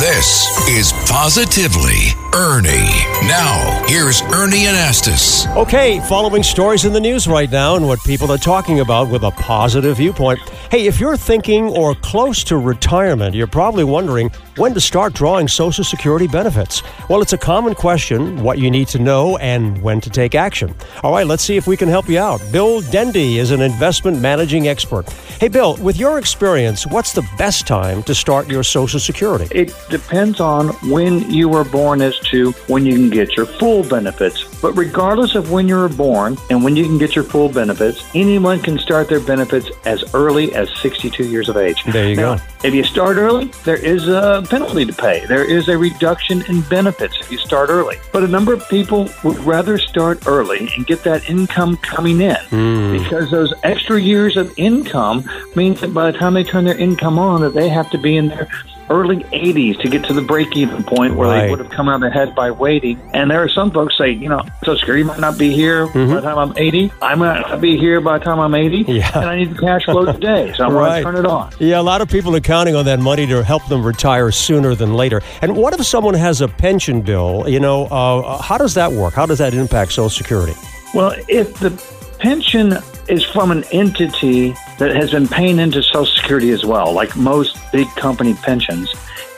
This is Positively Ernie. Now, here's Ernie Anastos. Okay, following stories in the news right now and what people are talking about with a positive viewpoint. Hey, if you're thinking or close to retirement, you're probably wondering when to start drawing Social Security benefits. Well, it's a common question what you need to know and when to take action. All right, let's see if we can help you out. Bill Dendy is an investment managing expert. Hey, Bill, with your experience, what's the best time to start your Social Security? It depends on when you were born as to when you can get your full benefits. But regardless of when you were born and when you can get your full benefits, anyone can start their benefits as early as 62 years of age. There you now, go. If you start early, there is a penalty to pay. There is a reduction in benefits if you start early. But a number of people would rather start early and get that income coming in Hmm. because those extra years of income means that by the time they turn their income on, that they have to be in their early 80s to get to the break-even point where Right. they would have come out ahead by waiting. And there are some folks say, you know, Social Security might not be here by the time I'm 80. I might not be here by the time I'm 80. Mm-hmm. Yeah. And I need the cash flow today, so I'm going to turn it on. Yeah, a lot of people are counting on that money to help them retire sooner than later. And what if someone has a pension bill? You know, uh, how does that work? How does that impact Social Security? Well, if the pension is from an entity that has been paying into Social Security as well, like most big company pensions,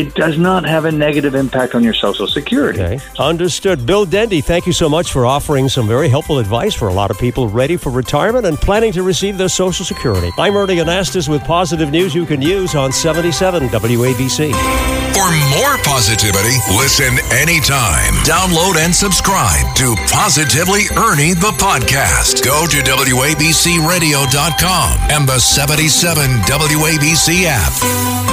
it does not have a negative impact on your Social Security. Okay, understood. Bill Dendy, thank you so much for offering some very helpful advice for a lot of people ready for retirement and planning to receive their Social Security. I'm Ernie Anastos with positive news you can use on 77 WABC. For more positivity, listen anytime. Download and subscribe to Positively Ernie the podcast. Go to WABCRadio.com and the 77 WABC app.